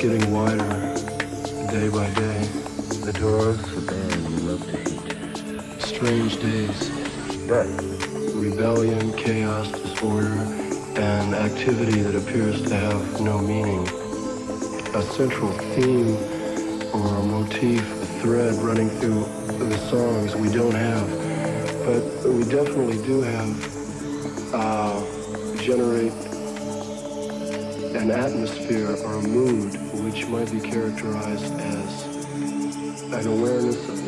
getting wider day by day. The Doors, a band you love to hate. Strange days. But Rebellion, chaos, disorder, and activity that appears to have no meaning. A central theme or a motif, a thread running through the songs we don't have. But we definitely do have uh, generate an atmosphere or a mood which might be characterized as an awareness